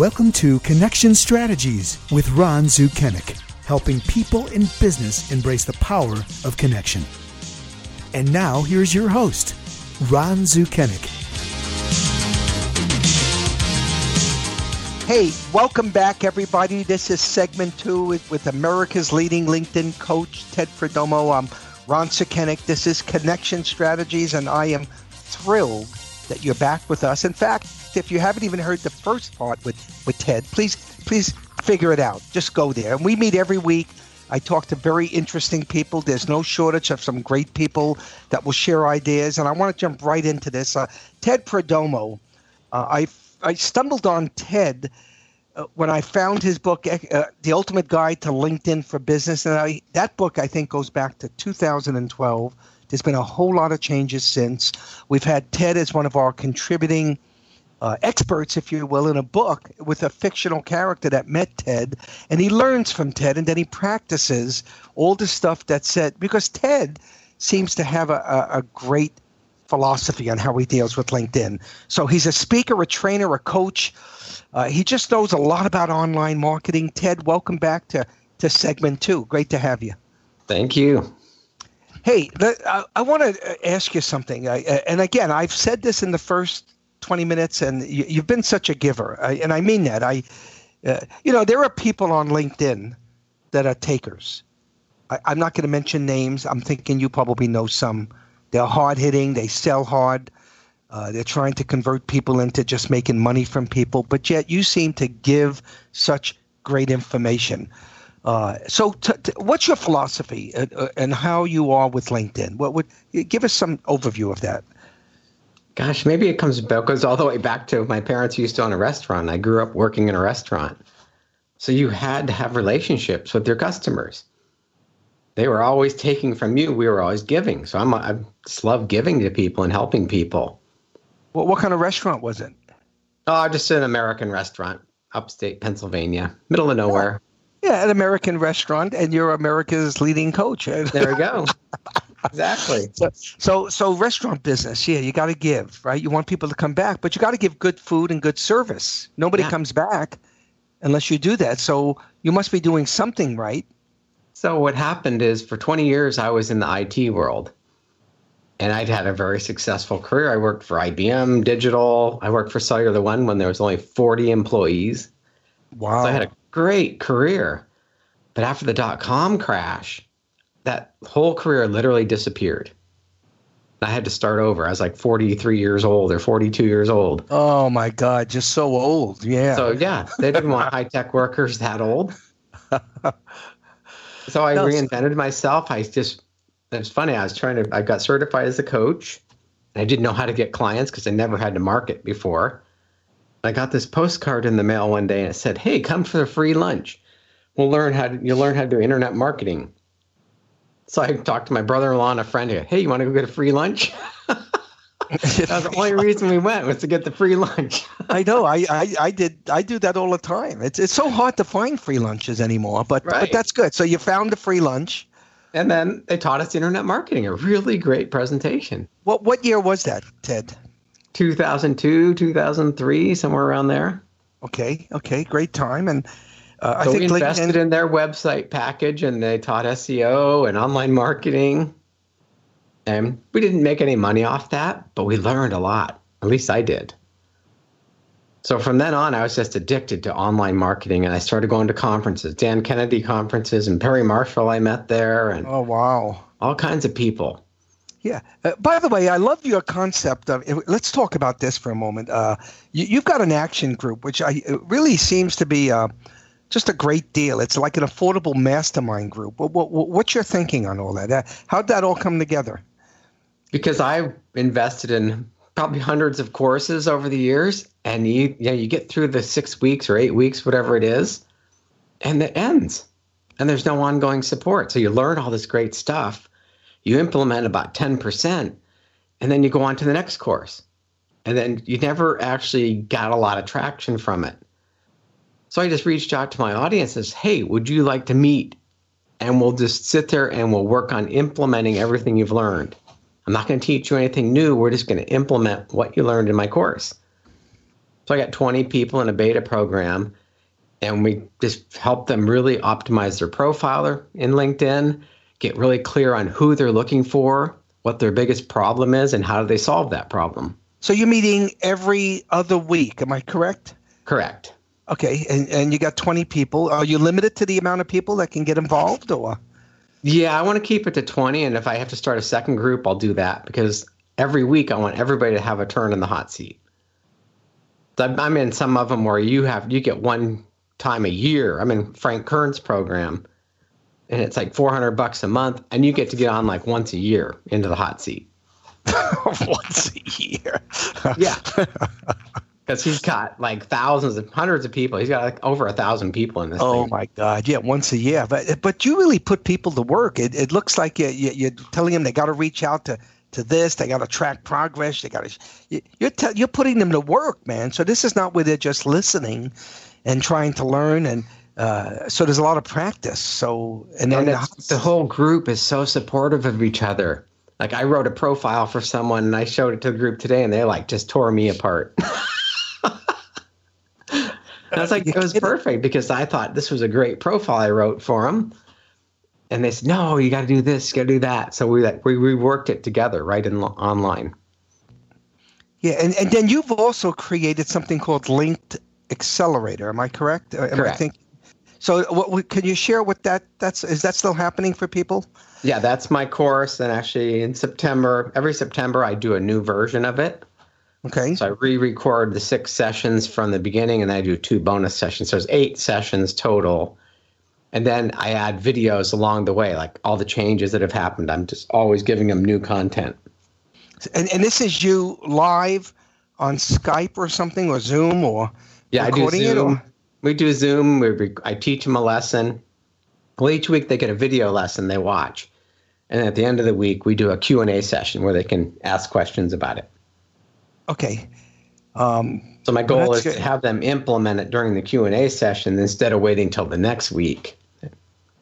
Welcome to Connection Strategies with Ron Sukenick, helping people in business embrace the power of connection. And now, here's your host, Ron Sukenick. Hey, welcome back, everybody. This is segment two with, America's leading LinkedIn coach, Ted Prodromou. I'm Ron Sukenick. This is Connection Strategies, and I am thrilled that you're back with us. In fact, if you haven't even heard the first part with, with Ted, please please figure it out. Just go there. And we meet every week. I talk to very interesting people. There's no shortage of some great people that will share ideas. And I want to jump right into this. Uh, Ted Prodromou, uh, I I stumbled on Ted uh, when I found his book, uh, The Ultimate Guide to LinkedIn for Business. And I, that book, I think, goes back to 2012. There's been a whole lot of changes since. We've had Ted as one of our contributing uh, experts, if you will, in a book with a fictional character that met Ted, and he learns from Ted, and then he practices all the stuff that's said because Ted seems to have a, a, a great philosophy on how he deals with LinkedIn. So he's a speaker, a trainer, a coach. Uh, he just knows a lot about online marketing. Ted, welcome back to, to segment two. Great to have you. Thank you. Hey, I, I want to ask you something. I, and again, I've said this in the first 20 minutes, and you, have been such a giver. I, and I mean that. I, uh, you know, there are people on LinkedIn that are takers. I, I'm not going to mention names. I'm thinking you probably know some. They're hard hitting, they sell hard. Uh, they're trying to convert people into just making money from people, but yet you seem to give such great information. Uh, so, t- t- what's your philosophy and, uh, and how you are with LinkedIn? What would give us some overview of that? Gosh, maybe it comes back goes all the way back to my parents used to own a restaurant. I grew up working in a restaurant, so you had to have relationships with your customers. They were always taking from you. We were always giving. So I'm I just love giving to people and helping people. Well, what kind of restaurant was it? Oh, just an American restaurant, upstate Pennsylvania, middle of nowhere. Yeah, an American restaurant, and you're America's leading coach. there we go. exactly. So, so, so restaurant business, yeah, you got to give, right? You want people to come back, but you got to give good food and good service. Nobody yeah. comes back unless you do that. So you must be doing something right. So what happened is for 20 years I was in the IT world. And I'd had a very successful career. I worked for IBM Digital. I worked for Cellular the One when there was only 40 employees. Wow. So I had a great career. But after the dot com crash, that whole career literally disappeared. I had to start over. I was like 43 years old or 42 years old. Oh my God, just so old. Yeah. So, yeah, they didn't want high tech workers that old. so I no, reinvented myself. I just, it's funny. I was trying to, I got certified as a coach. I didn't know how to get clients because I never had to market before. I got this postcard in the mail one day and it said, "Hey, come for a free lunch. We'll learn how to, you'll learn how to do internet marketing." So I talked to my brother-in-law and a friend here. Hey, you want to go get a free lunch? that was the only reason we went was to get the free lunch. I know. I, I, I did. I do that all the time. It's it's so hard to find free lunches anymore. But right. but that's good. So you found the free lunch. And then they taught us internet marketing. A really great presentation. What what year was that, Ted? 2002, 2003, somewhere around there. Okay, okay, great time. And uh, so I think we invested LinkedIn... in their website package, and they taught SEO and online marketing. And we didn't make any money off that, but we learned a lot. At least I did. So from then on, I was just addicted to online marketing, and I started going to conferences, Dan Kennedy conferences, and Perry Marshall. I met there, and oh wow, all kinds of people. Yeah. Uh, by the way, I love your concept of. Let's talk about this for a moment. Uh, you, have got an action group, which I really seems to be uh, just a great deal. It's like an affordable mastermind group. What, what, what's your thinking on all that? Uh, how'd that all come together? Because I invested in probably hundreds of courses over the years, and you, you, know, you get through the six weeks or eight weeks, whatever it is, and it ends, and there's no ongoing support. So you learn all this great stuff you implement about 10%, and then you go on to the next course. And then you never actually got a lot of traction from it. So I just reached out to my audience and said, hey, would you like to meet? And we'll just sit there and we'll work on implementing everything you've learned. I'm not going to teach you anything new. We're just going to implement what you learned in my course. So I got 20 people in a beta program, and we just help them really optimize their profiler in LinkedIn, get really clear on who they're looking for, what their biggest problem is, and how do they solve that problem. So you're meeting every other week, am I correct? Correct. Okay, and, and you got 20 people. Are you limited to the amount of people that can get involved or? Yeah, I want to keep it to 20. And if I have to start a second group, I'll do that because every week I want everybody to have a turn in the hot seat. I'm in some of them where you have, you get one time a year. I'm in Frank Kern's program and it's like 400 bucks a month and you get to get on like once a year into the hot seat. once a year. yeah. because he's got like thousands of hundreds of people. He's got like over a thousand people in this. Oh thing. my God! Yeah, once a year. But but you really put people to work. It, it looks like you, you, you're telling them they got to reach out to to this. They got to track progress. They got to. You're te- you're putting them to work, man. So this is not where they're just listening and trying to learn and. Uh, so there's a lot of practice. So and then the, the whole group is so supportive of each other. Like I wrote a profile for someone and I showed it to the group today, and they like just tore me apart. I was like, it was perfect because I thought this was a great profile I wrote for him. And they said, no, you got to do this, you got to do that. So we we we worked it together right in online. Yeah, and, and then you've also created something called Linked Accelerator. Am I correct? Correct. Am I think, so, what, can you share what that that's is that still happening for people? Yeah, that's my course, and actually in September, every September, I do a new version of it. Okay. So I re-record the six sessions from the beginning, and I do two bonus sessions. So there's eight sessions total, and then I add videos along the way, like all the changes that have happened. I'm just always giving them new content. And and this is you live on Skype or something, or Zoom, or yeah, I do Zoom. We do Zoom. We I teach them a lesson. Well, each week they get a video lesson they watch, and at the end of the week we do a Q and A session where they can ask questions about it. Okay. Um, so my goal is good. to have them implement it during the Q and A session instead of waiting till the next week,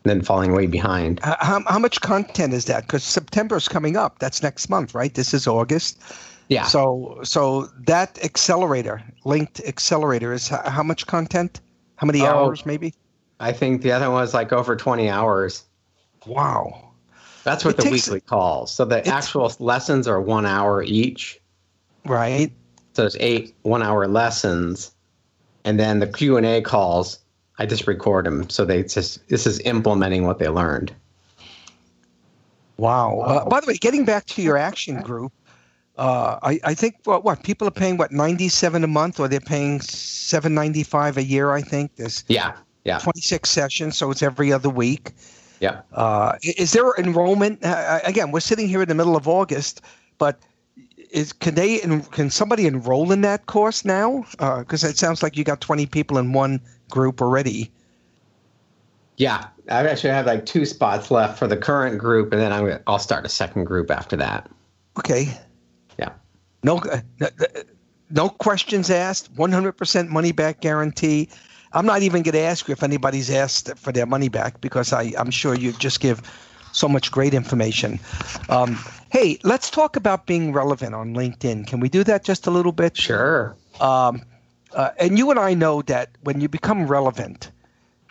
then falling way behind. How, how much content is that? Because September is coming up. That's next month, right? This is August. Yeah. So so that accelerator, linked accelerator, is how, how much content? How many oh, hours, maybe? I think the other one was like over twenty hours. Wow. That's what it the weekly calls. So the actual lessons are one hour each. Right. So it's eight one-hour lessons, and then the Q and A calls. I just record them, so they just this is implementing what they learned. Wow. Uh, by the way, getting back to your action group, uh, I, I think what, what people are paying what ninety seven a month, or they're paying seven ninety five a year. I think this. yeah yeah twenty six sessions, so it's every other week. Yeah. Uh, is there enrollment? Uh, again, we're sitting here in the middle of August, but is can they can somebody enroll in that course now? Because uh, it sounds like you got twenty people in one group already. Yeah, I actually have like two spots left for the current group, and then I'm gonna, I'll start a second group after that. Okay. Yeah. No, uh, no questions asked. One hundred percent money back guarantee. I'm not even going to ask you if anybody's asked for their money back because I, I'm sure you just give so much great information. Um, hey, let's talk about being relevant on LinkedIn. Can we do that just a little bit? Sure. Um, uh, and you and I know that when you become relevant,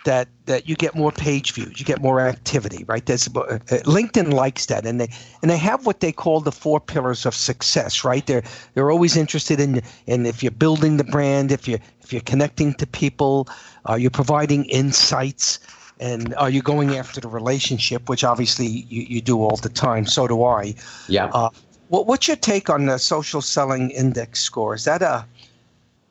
that that you get more page views, you get more activity, right? There's, uh, LinkedIn likes that, and they and they have what they call the four pillars of success, right? They're they're always interested in in if you're building the brand, if you if you're connecting to people, uh, you're providing insights, and are you going after the relationship, which obviously you, you do all the time. So do I. Yeah. Uh, what, what's your take on the social selling index score? Is that a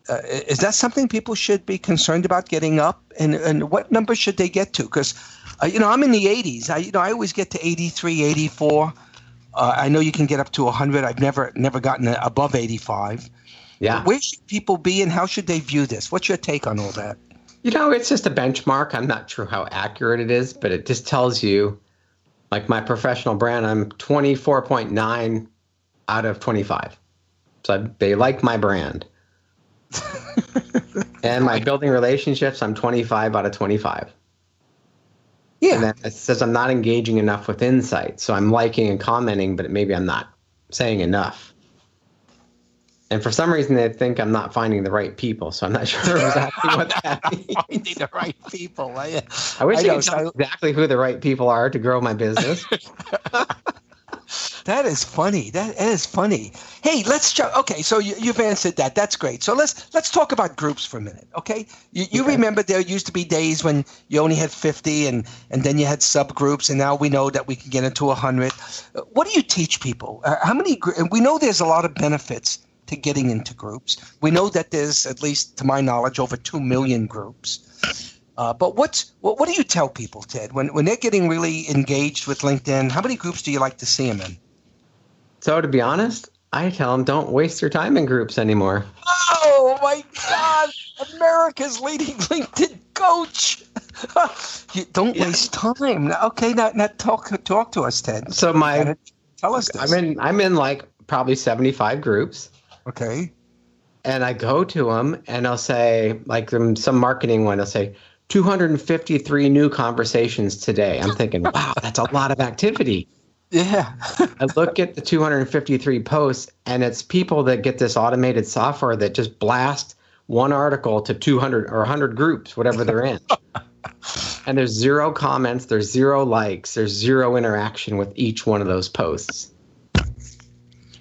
uh, is that something people should be concerned about getting up? And and what number should they get to? Because uh, you know I'm in the 80s. I you know I always get to 83, 84. Uh, I know you can get up to 100. I've never never gotten above 85. Yeah. Where should people be, and how should they view this? What's your take on all that? You know, it's just a benchmark. I'm not sure how accurate it is, but it just tells you, like my professional brand, I'm 24.9 out of 25. So they like my brand. and my building relationships, I'm 25 out of 25. Yeah. And then it says I'm not engaging enough with insights. So I'm liking and commenting, but maybe I'm not saying enough. And for some reason, they think I'm not finding the right people. So I'm not sure exactly what that means. Finding the right people. I, I wish I, I could tell so- exactly who the right people are to grow my business. That is funny. That is funny. Hey, let's jump. Okay, so you, you've answered that. That's great. So let's let's talk about groups for a minute. Okay, you, you Okay. remember there used to be days when you only had fifty, and and then you had subgroups, and now we know that we can get into hundred. What do you teach people? Uh, how many? and We know there's a lot of benefits to getting into groups. We know that there's at least, to my knowledge, over two million groups. Uh, but what's what, what do you tell people, Ted, when when they're getting really engaged with LinkedIn? How many groups do you like to see them in? so to be honest, I tell them don't waste your time in groups anymore. Oh my God! America's leading LinkedIn coach. you don't Yeah. waste time. Okay, now, now talk talk to us, Ted. So my Tell us this. I'm in I'm in like probably 75 groups. Okay. and I go to them and I'll say, like some marketing one, I'll say 253 new conversations today. I'm thinking, wow, that's a lot of activity. Yeah. I look at the 253 posts and it's people that get this automated software that just blast one article to 200 or 100 groups, whatever they're in. and there's zero comments, there's zero likes, there's zero interaction with each one of those posts.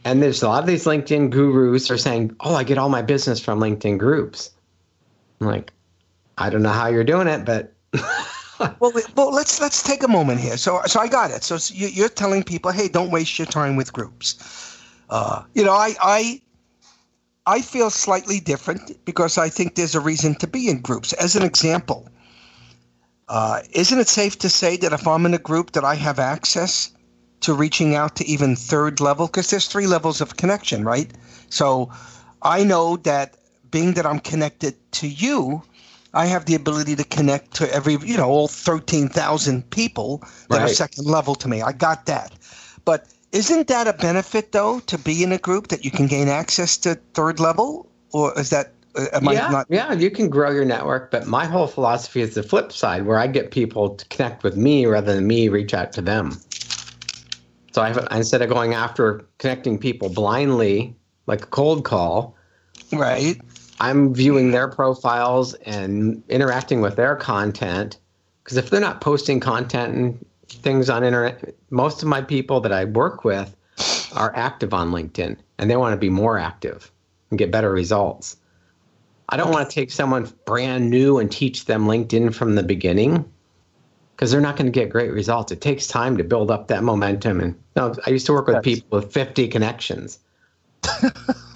And there's a lot of these LinkedIn gurus are saying, "Oh, I get all my business from LinkedIn groups." I'm like, I don't know how you're doing it, but well, well, let's let's take a moment here. So, so I got it. So, so you, you're telling people, hey, don't waste your time with groups. Uh, you know, I I I feel slightly different because I think there's a reason to be in groups. As an example, uh, isn't it safe to say that if I'm in a group that I have access to reaching out to even third level? Because there's three levels of connection, right? So I know that being that I'm connected to you, I have the ability to connect to every, you know, all 13,000 people that are second level to me. I got that. But isn't that a benefit, though, to be in a group that you can gain access to third level? Or is that, uh, am yeah, I not? yeah, you can grow your network, but my whole philosophy is the flip side, where I get people to connect with me rather than me reach out to them. So I have, instead of going after connecting people blindly, like a cold call, Right. I'm viewing their profiles and interacting with their content. Because if they're not posting content and things on internet, most of my people that I work with are active on LinkedIn and they want to be more active and get better results. I don't want to take someone brand new and teach them LinkedIn from the beginning because they're not going to get great results. It takes time to build up that momentum. And no, I used to work with people with 50 connections.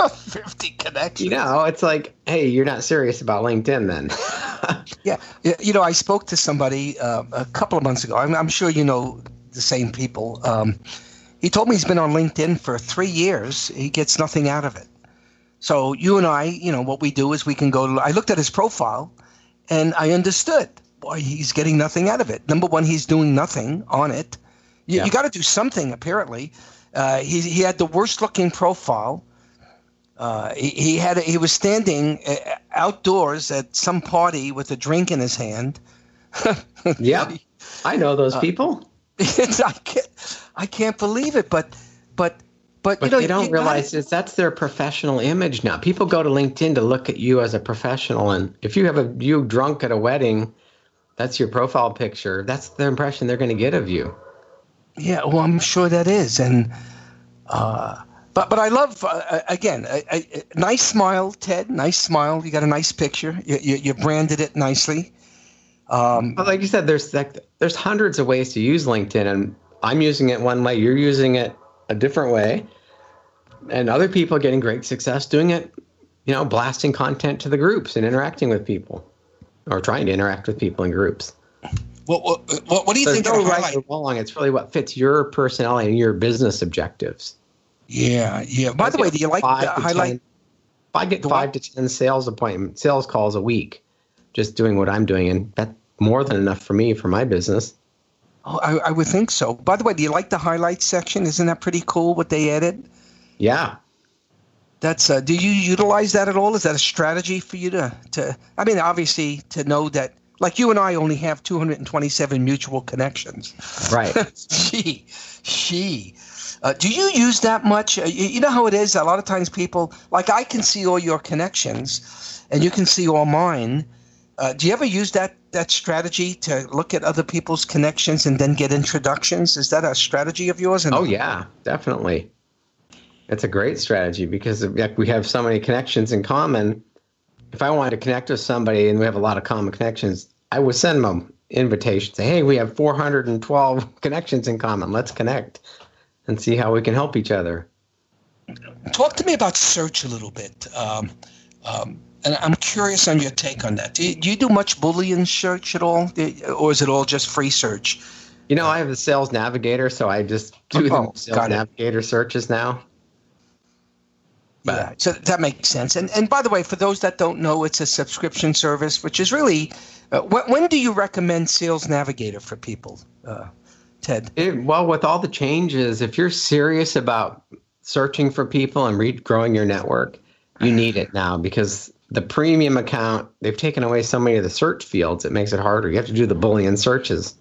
50 connections. You know, it's like, hey, you're not serious about LinkedIn then. Yeah, yeah, you know, I spoke to somebody uh, a couple of months ago. I'm, I'm sure you know the same people. Um, he told me he's been on LinkedIn for three years. He gets nothing out of it. So you and I, you know, what we do is we can go. To, I looked at his profile, and I understood why he's getting nothing out of it. Number one, he's doing nothing on it. You, Yeah. you got to do something. Apparently, uh, he he had the worst looking profile. Uh, he, he had he was standing uh, outdoors at some party with a drink in his hand. yeah, I know those Uh, people. It's- I can't I can't believe it, but but but, But you know they don't gotta- realize is that's their professional image now. People go to LinkedIn to look at you as a professional, and if you have a you drunk at a wedding, that's your profile picture. That's the impression they're going to get of you. Yeah, well, I'm sure that is, and uh, but but I love uh, again a, a, a nice smile, Ted. Nice smile. You got a nice picture. You you, you branded it nicely. Um, But like you said, there's like there's hundreds of ways to use LinkedIn, and I'm using it one way. You're using it a different way, and other people are getting great success doing it. You know, blasting content to the groups and interacting with people, or trying to interact with people in groups. what, what what what do you There's think? no right or wrong. It's really what fits your personality and your business objectives. Yeah, yeah. By the way, do you like Five the to highlight? 10 if I get five to ten sales appointment, sales calls a week, just doing what I'm doing, and that's more than enough for me for my business. Oh, I, I would think so. By the way, do you like the highlight section? Isn't that pretty cool? What they added? Yeah, That's uh, do you utilize that at all? Is that a strategy for you to to? I mean, obviously, to know that like you and I only have 227 mutual connections. right. she, she. Uh, do you use that much? Uh, you, you know how it is. A lot of times, people like I can see all your connections, and you can see all mine. Uh, do you ever use that that strategy to look at other people's connections and then get introductions? Is that a strategy of yours? And Oh yeah, definitely. It's a great strategy because like, we have so many connections in common. If I wanted to connect with somebody and we have a lot of common connections, I would send them invitation. Say, hey, we have 412 connections in common. Let's connect and see how we can help each other. Talk to me about search a little bit. Um, um, and I'm curious on your take on that. Do you, do you, do much Boolean search at all, or is it all just free search? You know, I have a Sales Navigator, so I just do oh, the Sales Navigator searches now. Yeah, so that makes sense. And and by the way, for those that don't know, it's a subscription service, which is really. Uh, when, when do you recommend Sales Navigator for people, uh, Ted? It, well, with all the changes, if you're serious about searching for people and re- growing your network, you need it now because the premium account, they've taken away so many of the search fields. It makes it harder. You have to do the Boolean searches.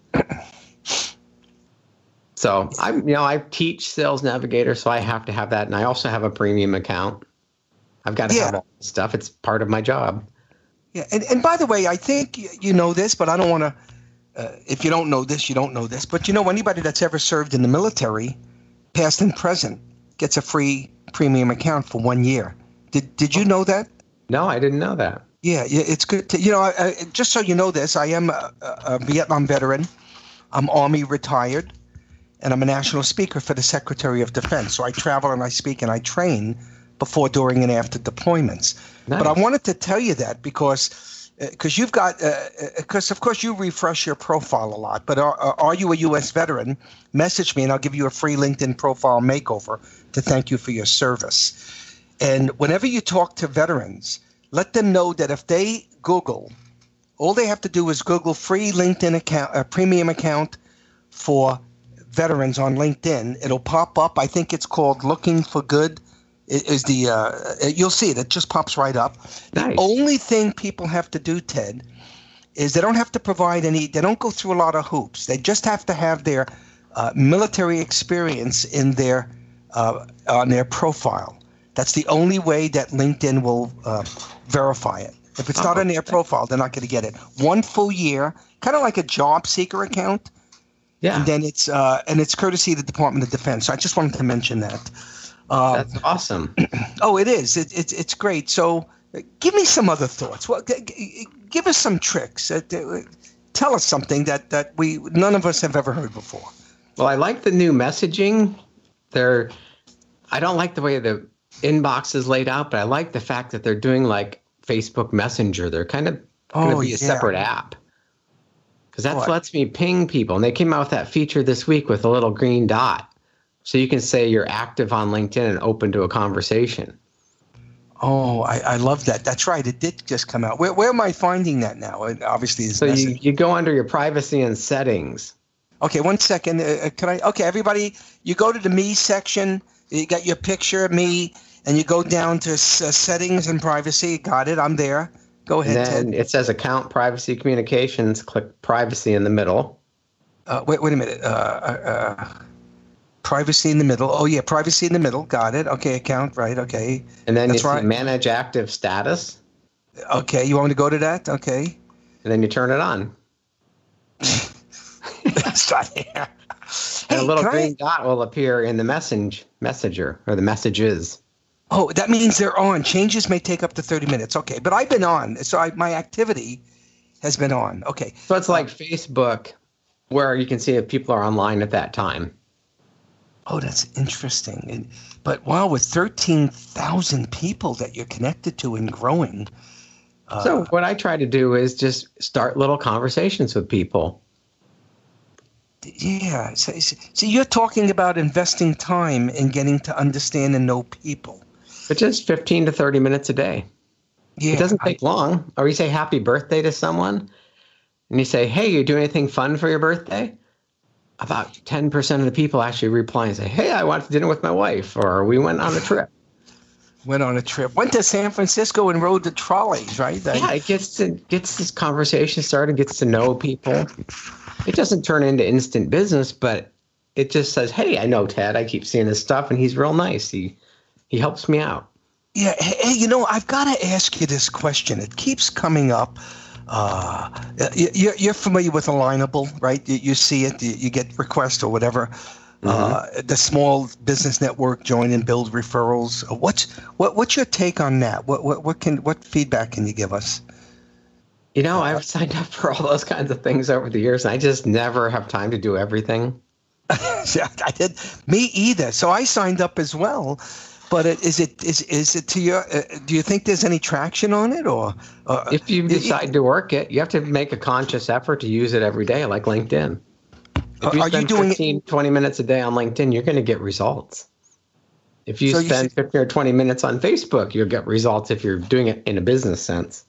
So I, you know, I teach Sales Navigator, so I have to have that, and I also have a premium account. I've got to yeah. have all this stuff. It's part of my job. Yeah, and, and by the way, I think you know this, but I don't want to. Uh, if you don't know this, you don't know this. But you know, anybody that's ever served in the military, past and present, gets a free premium account for one year. Did Did you know that? No, I didn't know that. Yeah, it's good to you know. I, I, just so you know this, I am a, a Vietnam veteran. I'm Army retired, and I'm a national speaker for the Secretary of Defense. So I travel and I speak and I train before, during, and after deployments. Nice. But I wanted to tell you that because because uh, you've got because uh, uh of course you refresh your profile a lot. But are, are you a U.S. veteran? Message me and I'll give you a free LinkedIn profile makeover to thank you for your service. And whenever you talk to veterans, let them know that if they Google, all they have to do is Google free LinkedIn account, a premium account for veterans on LinkedIn. It'll pop up. I think it's called Looking for Good. Is the uh, you'll see it. It just pops right up. Nice. The only thing people have to do, Ted, is they don't have to provide any. They don't go through a lot of hoops. They just have to have their uh, military experience in their uh, on their profile. That's the only way that LinkedIn will uh, verify it. If it's not in their profile, they're not going to get it. One full year, kind of like a job seeker account. Yeah. And then it's uh, and it's courtesy of the Department of Defense. So I just wanted to mention that. Um, That's awesome. oh, it is. It, it, it's great. So give me some other thoughts. Well, g- g- give us some tricks. Uh, tell us something that that we none of us have ever heard before. Well, I like the new messaging. They're I don't like the way the inbox is laid out, but I like the fact that they're doing like Facebook Messenger. They're kind of going to oh, be a yeah. separate app because that lets me ping people. And they came out with that feature this week with a little green dot, so you can say you're active on LinkedIn and open to a conversation. Oh, I, I love that. That's right. It did just come out. Where, where am I finding that now? It obviously is. So you, you go under your privacy and settings. Okay, one second. Uh, uh can I? Okay, everybody, you go to the me section. You got your picture of me and you go down to uh, settings and privacy. Got it. I'm there. Go ahead. then Ted. it says account privacy communications. Click privacy in the middle. Uh, wait, wait a minute. Uh, uh, uh, privacy in the middle. Oh yeah, privacy in the middle. Got it. Okay, account. Right. Okay. And then That's you right. manage active status. Okay, you want me to go to that? Okay. And then you turn it on. That's here. And hey, a little green I... dot will appear in the message messenger or the messages. Oh, that means they're on. Changes may take up to 30 minutes. Okay, but I've been on. So I, my activity has been on. Okay. So it's like Facebook where you can see if people are online at that time. Oh, that's interesting. And, but wow, with 13,000 people that you're connected to and growing. Uh, so what I try to do is just start little conversations with people. Yeah. So, so you're talking about investing time in getting to understand and know people. But just 15 to 30 minutes a day. Yeah, it doesn't take I, long. Or you say happy birthday to someone and you say, hey, you do anything fun for your birthday? About 10% of the people actually reply and say, hey, I went to dinner with my wife or we went on a trip. went on a trip. Went to San Francisco and rode the trolleys, right? yeah, it gets to gets this conversation started, gets to know people. It doesn't turn into instant business, but it just says, "Hey, I know Ted. I keep seeing his stuff, and he's real nice. He he helps me out." Yeah, hey, you know, I've got to ask you this question. It keeps coming up. Uh, you're, you're familiar with Alignable, right? You, you see it, you, you, get requests or whatever. Mm-hmm. Uh, the small business network join and build referrals. What's what, what's your take on that? What, what what can what feedback can you give us? You know, I've signed up for all those kinds of things over the years, and I just never have time to do everything. yeah, I did. Me either. So I signed up as well. But it, is it is is it to your? Uh, do you think there's any traction on it, or uh, if you decide it, to work it, you have to make a conscious effort to use it every day, like LinkedIn. If you are spend you doing 15, it? 20 minutes a day on LinkedIn, you're going to get results. If you so spend you should, 15 or 20 minutes on Facebook, you'll get results if you're doing it in a business sense.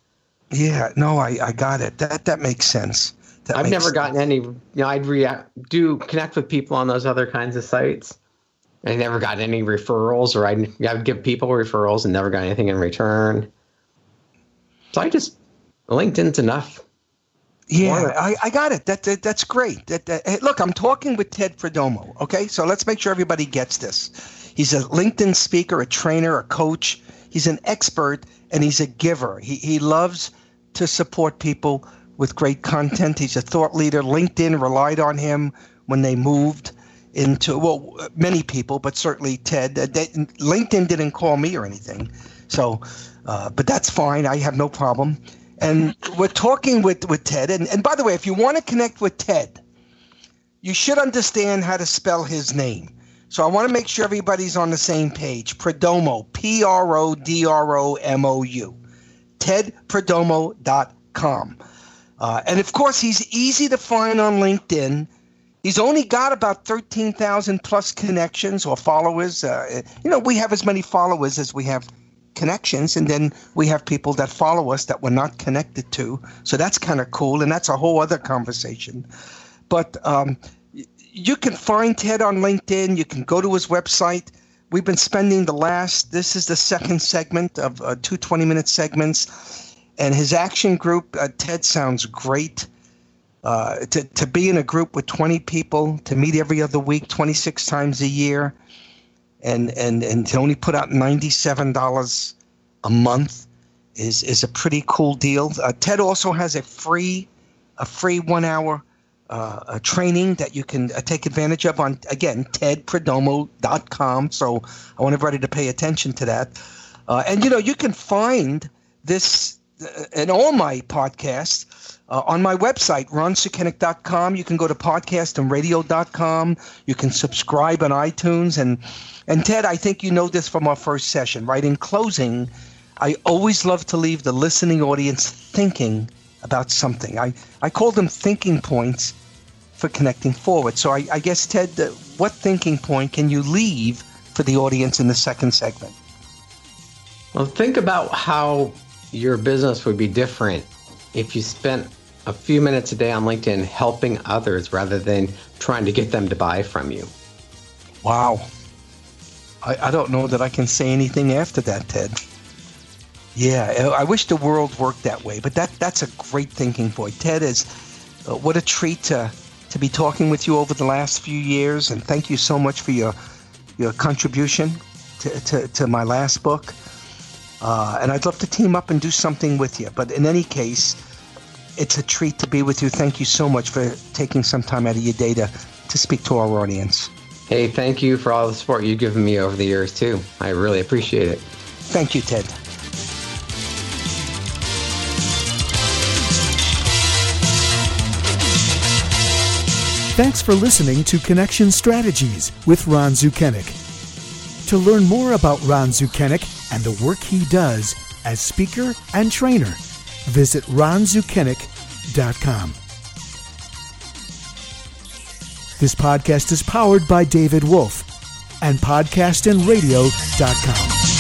Yeah, no, I, I got it. That that makes sense. That I've makes never gotten any. You know, I'd react, do connect with people on those other kinds of sites. I never got any referrals, or I'd, I'd give people referrals and never got anything in return. So I just LinkedIn's enough. Yeah, I, I got it. That, that that's great. That, that hey, look, I'm talking with Ted Prodromou. Okay, so let's make sure everybody gets this. He's a LinkedIn speaker, a trainer, a coach. He's an expert, and he's a giver. He he loves to support people with great content. He's a thought leader. LinkedIn relied on him when they moved into well, many people, but certainly Ted. They, LinkedIn didn't call me or anything, so uh, but that's fine. I have no problem. And we're talking with with Ted. And and by the way, if you want to connect with Ted, you should understand how to spell his name. So I want to make sure everybody's on the same page. Prodromou, P R O D R O M O U, tedprodromou.com. Uh, and of course, he's easy to find on LinkedIn. He's only got about 13,000 plus connections or followers. Uh, you know, we have as many followers as we have connections, and then we have people that follow us that we're not connected to. So that's kind of cool, and that's a whole other conversation. But um, you can find Ted on LinkedIn. You can go to his website. We've been spending the last, this is the second segment of uh, two 20 minute segments. And his action group, uh, Ted sounds great. Uh, to, to be in a group with 20 people, to meet every other week, 26 times a year, and, and, and to only put out $97 a month is, is a pretty cool deal. Uh, Ted also has a free, a free one hour uh, training that you can uh, take advantage of on, again, tedprodromou.com. So I want everybody to pay attention to that. Uh, and, you know, you can find this and all my podcasts uh, on my website, ronsukenick.com. You can go to podcastandradio.com. You can subscribe on iTunes. And, and Ted, I think you know this from our first session, right? In closing, I always love to leave the listening audience thinking about something. I, I call them thinking points for connecting forward. So I, I guess, Ted, uh, what thinking point can you leave for the audience in the second segment? Well, think about how your business would be different if you spent a few minutes a day on LinkedIn helping others rather than trying to get them to buy from you. Wow. I, I don't know that I can say anything after that, Ted. Yeah, I wish the world worked that way, but that that's a great thinking point. Ted is uh, what a treat to to be talking with you over the last few years, and thank you so much for your your contribution to, to, to my last book. Uh, and I'd love to team up and do something with you. But in any case, it's a treat to be with you. Thank you so much for taking some time out of your day to, to speak to our audience. Hey, thank you for all the support you've given me over the years, too. I really appreciate it. Thank you, Ted. Thanks for listening to Connection Strategies with Ron Sukenick. To learn more about Ron Sukenick and the work he does as speaker and trainer, visit ronsukenick.com. This podcast is powered by David Wolf and podcastandradio.com.